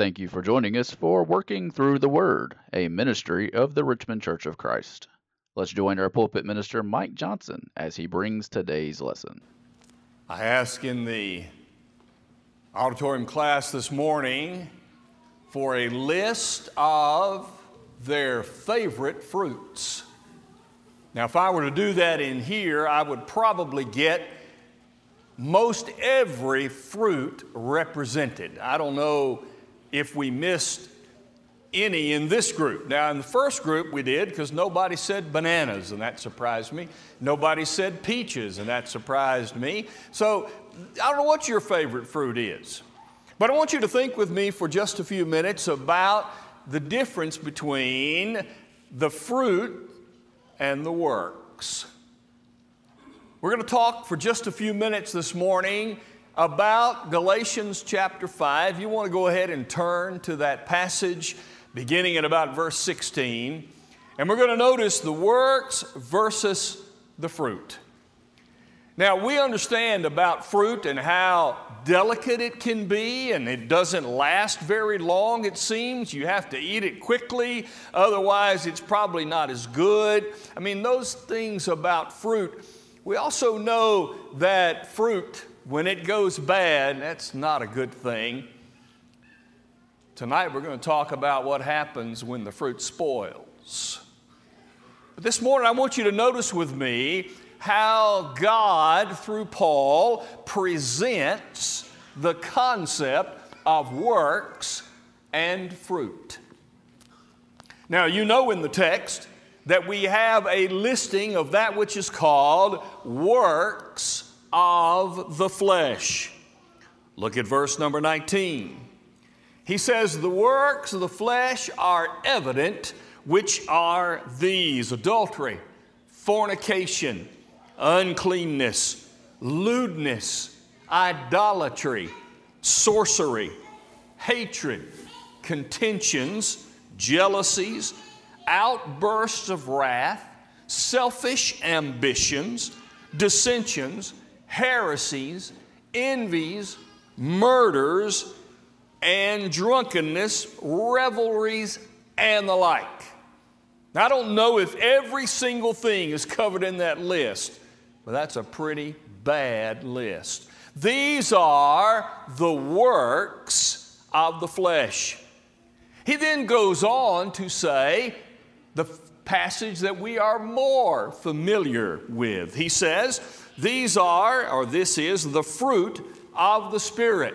Thank you for joining us for Working Through the Word, a ministry of the Richmond Church of Christ. Let's join our pulpit minister, Mike Johnson, as he brings today's lesson. I asked in the auditorium class this morning for a list of their favorite fruits. Now, if I were to do that in here, I would probably get most every fruit represented. I don't know if we missed any in this group. Now, in the first group, we did because nobody said bananas, and that surprised me. Nobody said peaches, and that surprised me. So, I don't know what your favorite fruit is, but I want you to think with me for just a few minutes about the difference between the fruit and the works. We're going to talk for just a few minutes this morning about Galatians chapter 5. You want to go ahead and turn to that passage beginning at about verse 16. And we're going to notice the works versus the fruit. Now, we understand about fruit and how delicate it can be, and it doesn't last very long, it seems. You have to eat it quickly, otherwise, it's probably not as good. I mean, those things about fruit. We also know that fruit when it goes bad, that's not a good thing. Tonight we're going to talk about what happens when the fruit spoils. But this morning I want you to notice with me how God, through Paul, presents the concept of works and fruit. Now, you know in the text that we have a listing of that which is called works of the flesh. Look at verse number 19. He says, The works of the flesh are evident, which are these adultery, fornication, uncleanness, lewdness, idolatry, sorcery, hatred, contentions, jealousies, outbursts of wrath, selfish ambitions, dissensions heresies, envies, murders, and drunkenness, revelries, and the like. Now, I don't know if every single thing is covered in that list, but that's a pretty bad list. These are the works of the flesh. He then goes on to say the passage that we are more familiar with. He says, these are, or this is, the fruit of the Spirit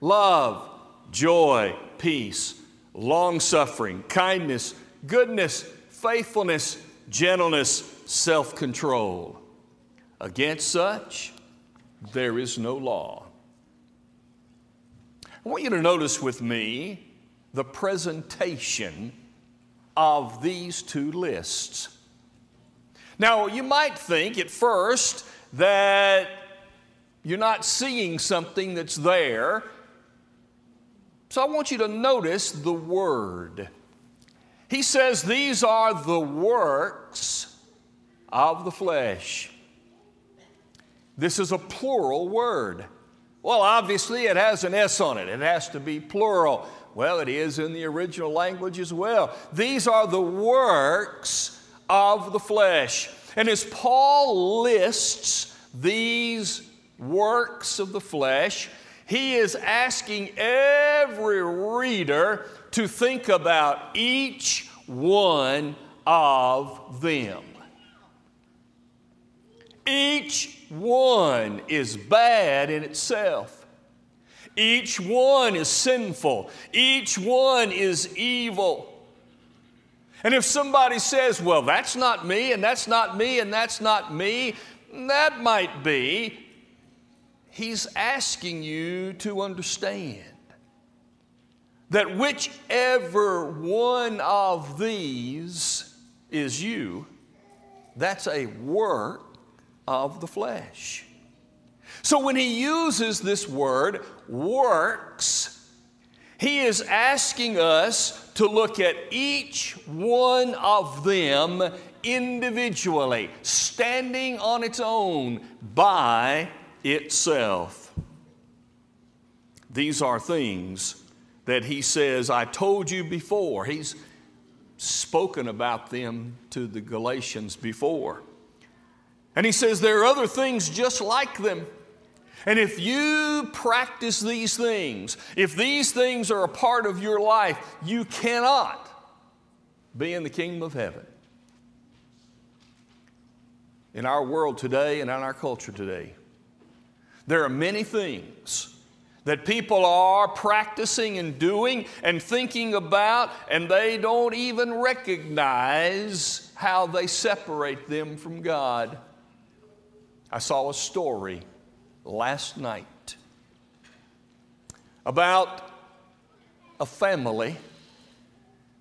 love, joy, peace, long suffering, kindness, goodness, faithfulness, gentleness, self control. Against such, there is no law. I want you to notice with me the presentation of these two lists. Now, you might think at first that you're not seeing something that's there. So I want you to notice the word. He says, These are the works of the flesh. This is a plural word. Well, obviously, it has an S on it, it has to be plural. Well, it is in the original language as well. These are the works of the flesh. And as Paul lists these works of the flesh, he is asking every reader to think about each one of them. Each one is bad in itself. Each one is sinful. Each one is evil. And if somebody says, well, that's not me, and that's not me, and that's not me, that might be. He's asking you to understand that whichever one of these is you, that's a work of the flesh. So when he uses this word, works, he is asking us to look at each one of them individually, standing on its own by itself. These are things that he says, I told you before. He's spoken about them to the Galatians before. And he says, There are other things just like them. And if you practice these things, if these things are a part of your life, you cannot be in the kingdom of heaven. In our world today and in our culture today, there are many things that people are practicing and doing and thinking about, and they don't even recognize how they separate them from God. I saw a story last night about a family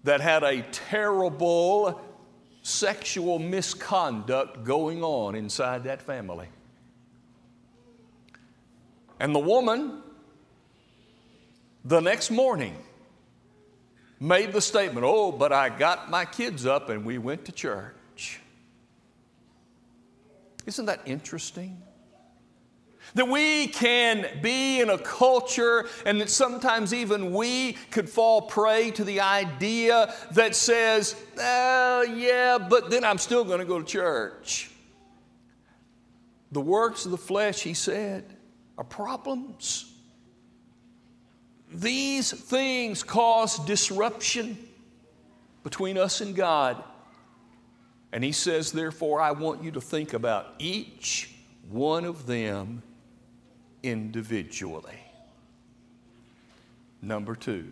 that had a terrible sexual misconduct going on inside that family. And the woman, the next morning, made the statement, Oh, but I got my kids up and we went to church. Isn't that interesting? That we can be in a culture, and that sometimes even we could fall prey to the idea that says, oh, yeah, but then I'm still going to go to church. The works of the flesh, he said, are problems. These things cause disruption between us and God. And he says, therefore, I want you to think about each one of them individually. Number two,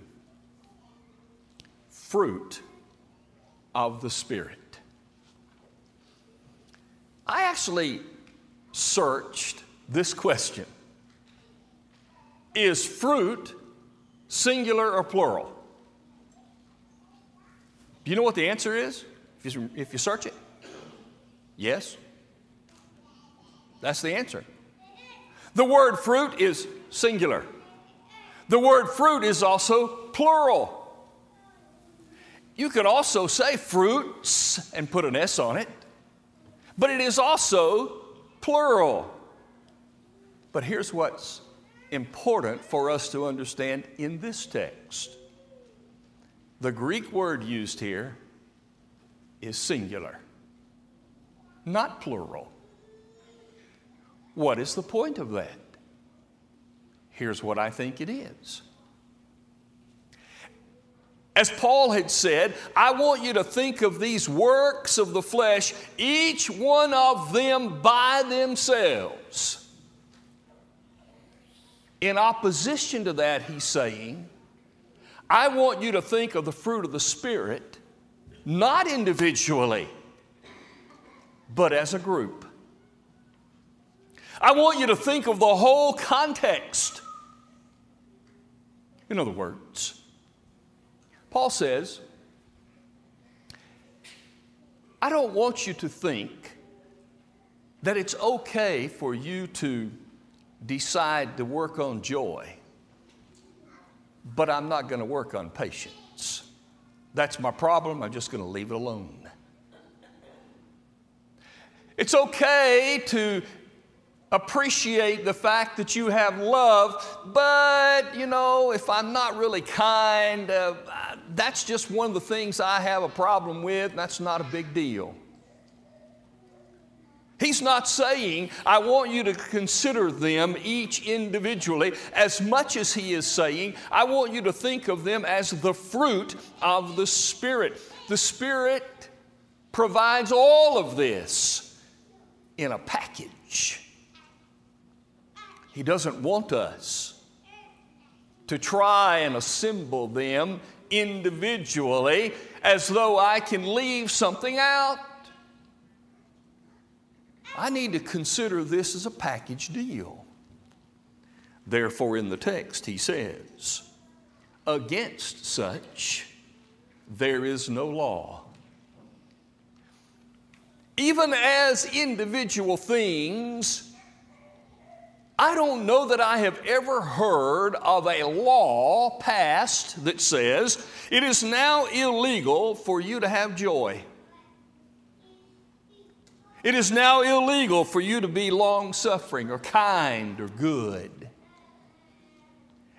fruit of the Spirit. I actually searched this question Is fruit singular or plural? Do you know what the answer is if you, if you search it? Yes. That's the answer. The word fruit is singular. The word fruit is also plural. You can also say fruits and put an S on it, but it is also plural. But here's what's important for us to understand in this text the Greek word used here is singular, not plural. What is the point of that? Here's what I think it is. As Paul had said, I want you to think of these works of the flesh, each one of them by themselves. In opposition to that, he's saying, I want you to think of the fruit of the Spirit not individually, but as a group. I want you to think of the whole context. In other words, Paul says, I don't want you to think that it's okay for you to decide to work on joy, but I'm not going to work on patience. That's my problem. I'm just going to leave it alone. It's okay to appreciate the fact that you have love, but you know, if I'm not really kind, uh, that's just one of the things I have a problem with. That's not a big deal. He's not saying, I want you to consider them each individually as much as he is saying, I want you to think of them as the fruit of the Spirit. The Spirit provides all of this in a package. He doesn't want us to try and assemble them individually as though I can leave something out. I need to consider this as a package deal. Therefore, in the text, he says, Against such there is no law. Even as individual things, I don't know that I have ever heard of a law passed that says it is now illegal for you to have joy. It is now illegal for you to be long suffering or kind or good.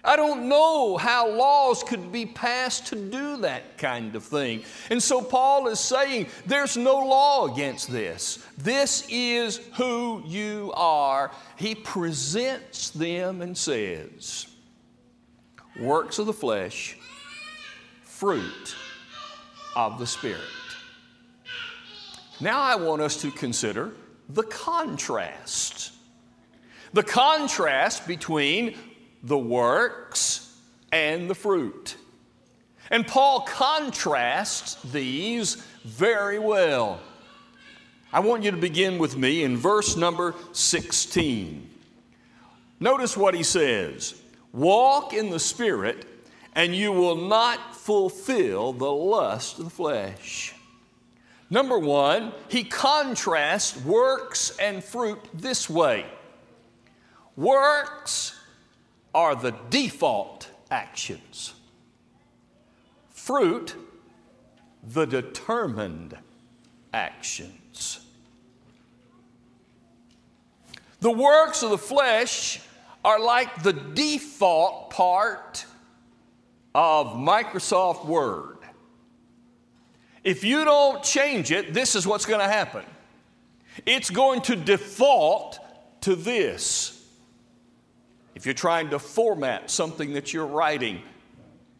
I don't know how laws could be passed to do that kind of thing. And so Paul is saying there's no law against this. This is who you are. He presents them and says, Works of the flesh, fruit of the Spirit. Now I want us to consider the contrast. The contrast between the works and the fruit. And Paul contrasts these very well. I want you to begin with me in verse number 16. Notice what he says Walk in the Spirit, and you will not fulfill the lust of the flesh. Number one, he contrasts works and fruit this way works are the default actions. Fruit, the determined actions. The works of the flesh are like the default part of Microsoft Word. If you don't change it, this is what's going to happen. It's going to default to this. If you're trying to format something that you're writing,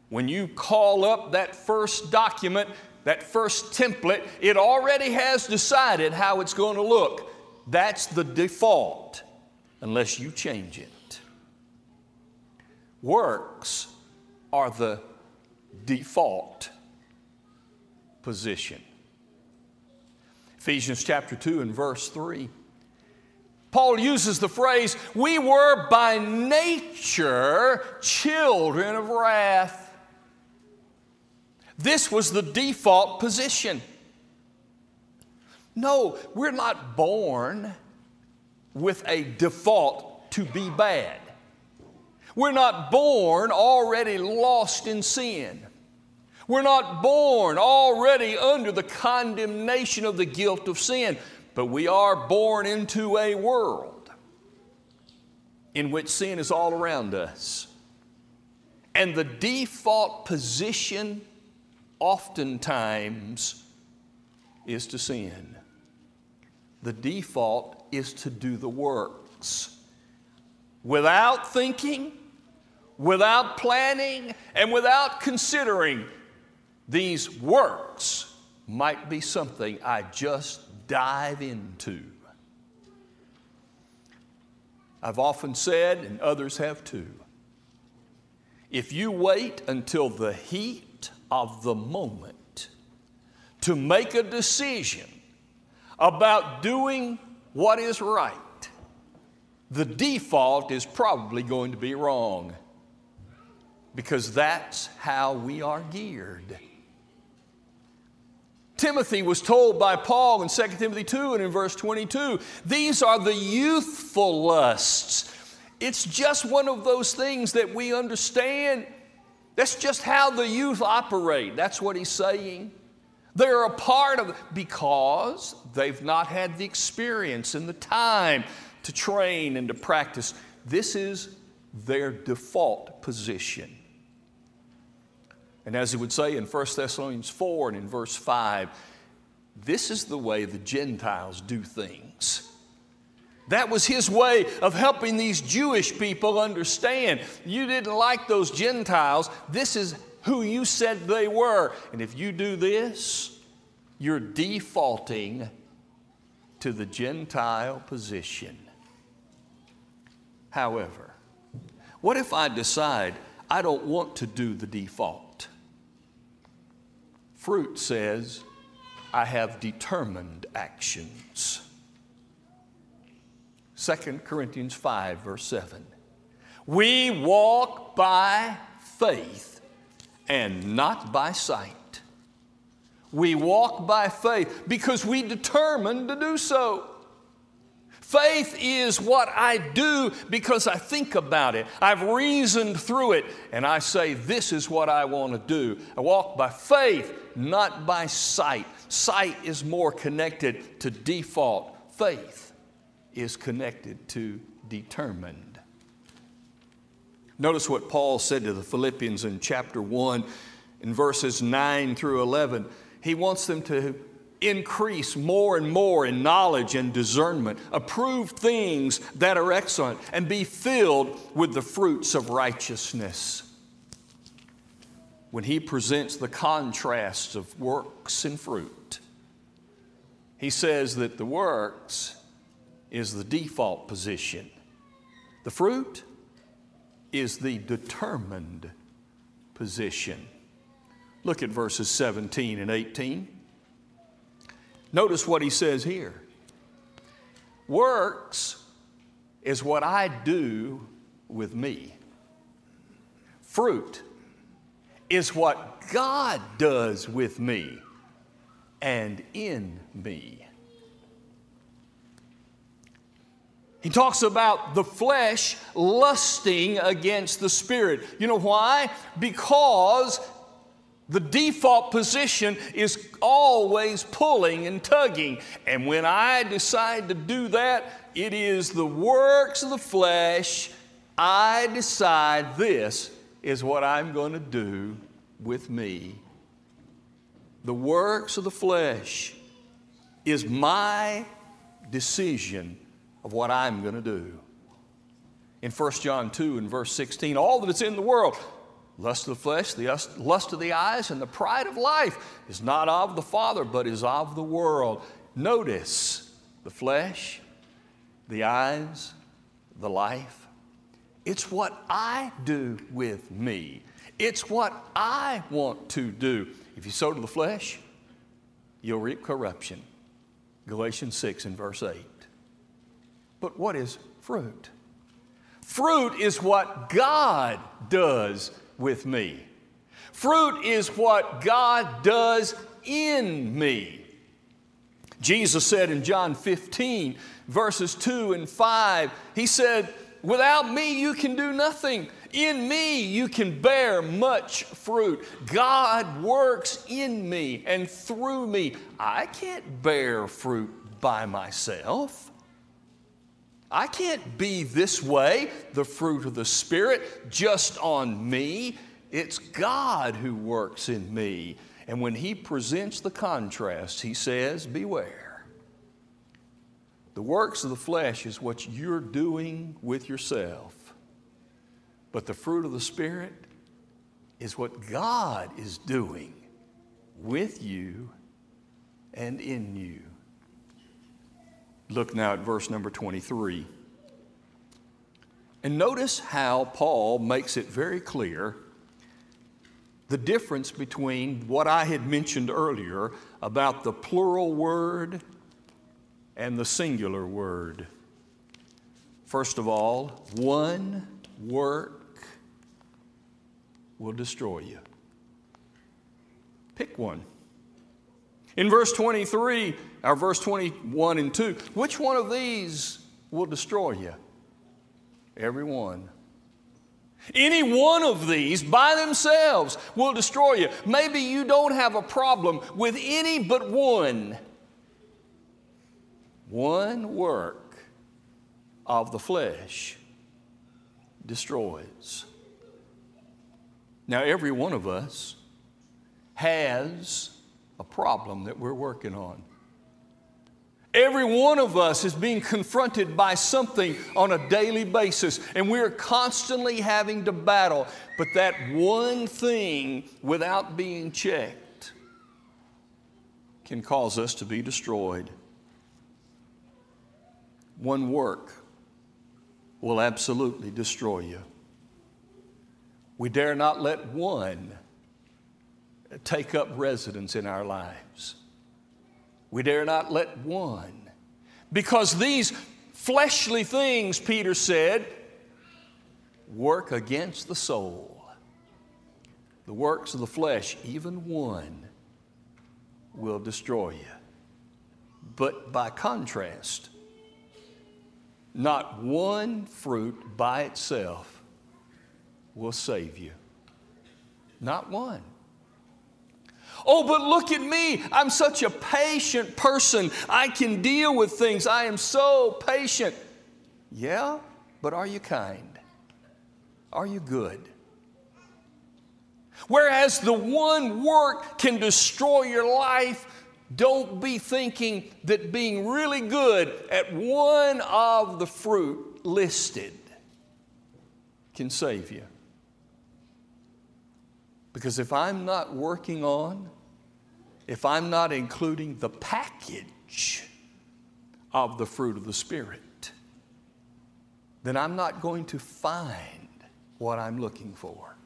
when you call up that first document, that first template, it already has decided how it's going to look. That's the default, unless you change it. Works are the default position. Ephesians chapter 2 and verse 3. Paul uses the phrase, we were by nature children of wrath. This was the default position. No, we're not born with a default to be bad. We're not born already lost in sin. We're not born already under the condemnation of the guilt of sin. But we are born into a world in which sin is all around us. And the default position oftentimes is to sin. The default is to do the works without thinking, without planning, and without considering these works might be something I just dive into. I've often said, and others have too, if you wait until the heat of the moment to make a decision about doing what is right, the default is probably going to be wrong because that's how we are geared. Timothy was told by Paul in 2 Timothy 2 and in verse 22 these are the youthful lusts. It's just one of those things that we understand. That's just how the youth operate. That's what he's saying. They're a part of because they've not had the experience and the time to train and to practice. This is their default position. And as he would say in 1 Thessalonians 4 and in verse 5, this is the way the Gentiles do things. That was his way of helping these Jewish people understand. You didn't like those Gentiles. This is who you said they were. And if you do this, you're defaulting to the Gentile position. However, what if I decide I don't want to do the default? Fruit says, I have determined actions. 2 Corinthians 5, verse 7. We walk by faith and not by sight. We walk by faith because we determined to do so. Faith is what I do because I think about it. I've reasoned through it and I say, This is what I want to do. I walk by faith, not by sight. Sight is more connected to default, faith is connected to determined. Notice what Paul said to the Philippians in chapter 1 in verses 9 through 11. He wants them to increase more and more in knowledge and discernment, approve things that are excellent, and be filled with the fruits of righteousness. When he presents the contrasts of works and fruit, he says that the works is the default position, the fruit is the determined position. Look at verses 17 and 18. Notice what he says here works is what I do with me, fruit is what God does with me and in me. He talks about the flesh lusting against the spirit. You know why? Because the default position is always pulling and tugging. And when I decide to do that, it is the works of the flesh. I decide this is what I'm going to do with me. The works of the flesh is my decision of what I'm going to do. In 1 John 2 and verse 16, all that is in the world, lust of the flesh, the lust of the eyes, and the pride of life is not of the Father, but is of the world. Notice the flesh, the eyes, the life. It's what I do with me. It's what I want to do. If you sow to the flesh, you'll reap corruption. Galatians 6 and verse 8. But what is fruit? Fruit is what God does with me. Fruit is what God does in me. Jesus said in John 15, verses 2 and 5, He said, Without me, you can do nothing. In me, you can bear much fruit. God works in me and through me. I can't bear fruit by myself. I can't be this way, the fruit of the Spirit, just on me. It's God who works in me. And when He presents the contrast, He says, Beware. The works of the flesh is what you're doing with yourself, but the fruit of the Spirit is what God is doing with you and in you. Look now at verse number 23. And notice how Paul makes it very clear the difference between what I had mentioned earlier about the plural word and the singular word. First of all, one work will destroy you. Pick one. In verse 23, or verse 21 and 2, which one of these will destroy you? Every one. Any one of these by themselves will destroy you. Maybe you don't have a problem with any but one. One work of the flesh destroys. Now, every one of us has a problem that we're working on. Every one of us is being confronted by something on a daily basis, and we're constantly having to battle. But that one thing, without being checked, can cause us to be destroyed. One work will absolutely destroy you. We dare not let one take up residence in our lives. We dare not let one. Because these fleshly things, Peter said, work against the soul. The works of the flesh, even one, will destroy you. But by contrast, not one fruit by itself will save you. Not one. Oh, but look at me. I'm such a patient person. I can deal with things. I am so patient. Yeah, but are you kind? Are you good? Whereas the one work can destroy your life, don't be thinking that being really good at one of the fruit listed can save you. Because if I'm not working on, if I'm not including the package of the fruit of the Spirit, then I'm not going to find what I'm looking for.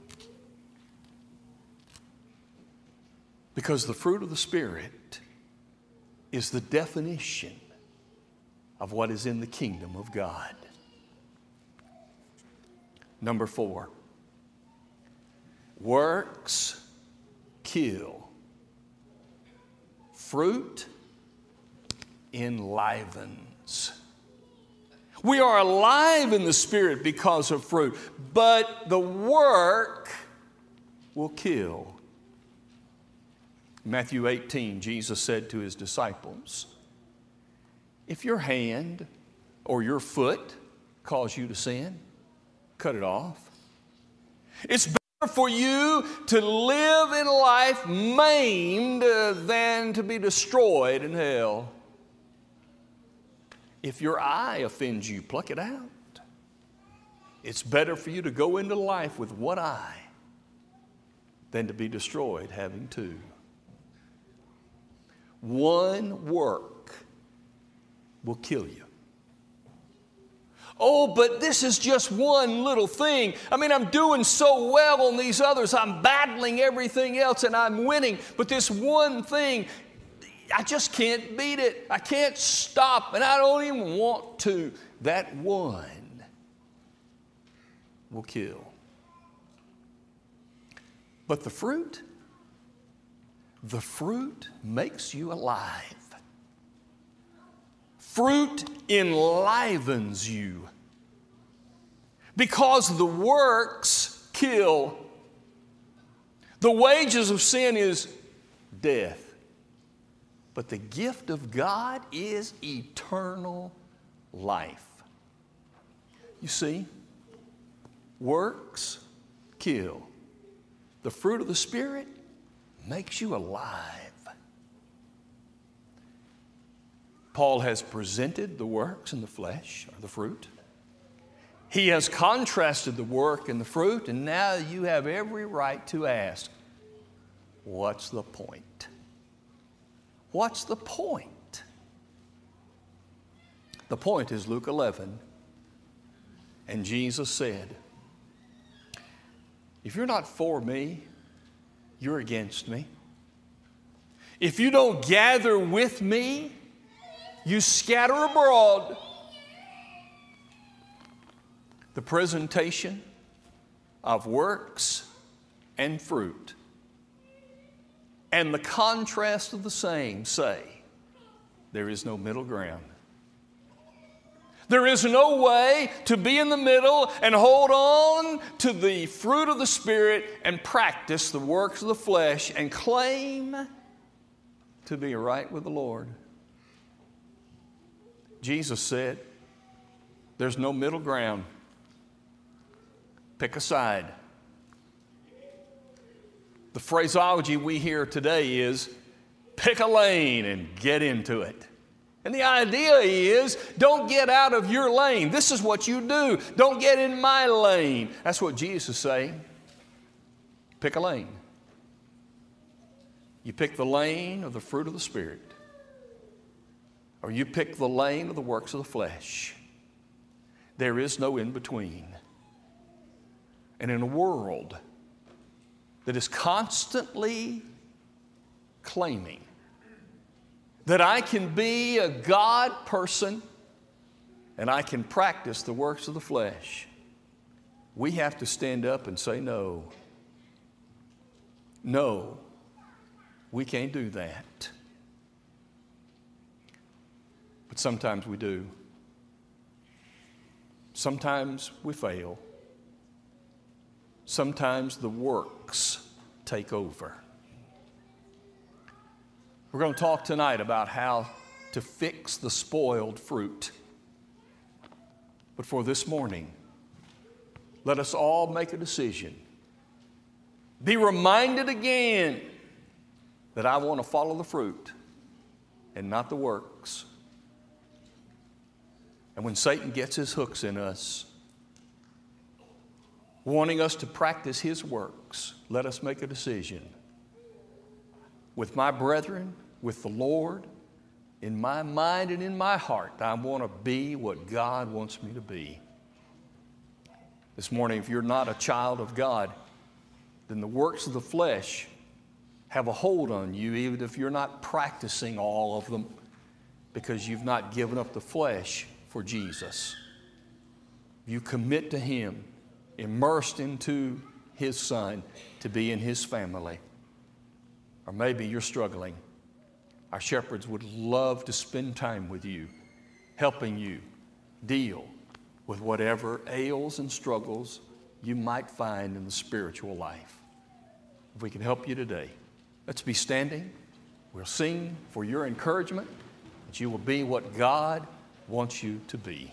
Because the fruit of the Spirit is the definition of what is in the kingdom of God. Number four, works kill, fruit enlivens. We are alive in the Spirit because of fruit, but the work will kill. Matthew 18, Jesus said to his disciples, If your hand or your foot cause you to sin, cut it off. It's for you to live in life maimed uh, than to be destroyed in hell. If your eye offends you, pluck it out. It's better for you to go into life with one eye than to be destroyed having two. One work will kill you. Oh, but this is just one little thing. I mean, I'm doing so well on these others. I'm battling everything else and I'm winning. But this one thing, I just can't beat it. I can't stop, and I don't even want to. That one will kill. But the fruit, the fruit makes you alive. Fruit enlivens you because the works kill. The wages of sin is death. But the gift of God is eternal life. You see, works kill. The fruit of the Spirit makes you alive. Paul has presented the works and the flesh, or the fruit. He has contrasted the work and the fruit, and now you have every right to ask, what's the point? What's the point? The point is Luke 11. And Jesus said, If you're not for me, you're against me. If you don't gather with me, you scatter abroad. The presentation of works and fruit and the contrast of the same say, there is no middle ground. There is no way to be in the middle and hold on to the fruit of the Spirit and practice the works of the flesh and claim to be right with the Lord. Jesus said, There's no middle ground. Pick a side. The phraseology we hear today is pick a lane and get into it. And the idea is don't get out of your lane. This is what you do. Don't get in my lane. That's what Jesus is saying. Pick a lane. You pick the lane of the fruit of the Spirit, or you pick the lane of the works of the flesh. There is no in between. And in a world that is constantly claiming that I can be a God person and I can practice the works of the flesh, we have to stand up and say, No. No, we can't do that. But sometimes we do. Sometimes we fail. Sometimes the works take over. We're going to talk tonight about how to fix the spoiled fruit. But for this morning, let us all make a decision. Be reminded again that I want to follow the fruit and not the works. And when Satan gets his hooks in us, wanting us to practice his works, let us make a decision. With my brethren, with the Lord, in my mind and in my heart, I want to be what God wants me to be. This morning, if you're not a child of God, then the works of the flesh have a hold on you, even if you're not practicing all of them, because you've not given up the flesh for Jesus. You commit to Him, immersed into His Son to be in His family. Or maybe you're struggling. Our shepherds would love to spend time with you, helping you deal with whatever ails and struggles you might find in the spiritual life. If we can help you today, let's be standing. We'll sing for your encouragement that you will be what God wants you to be.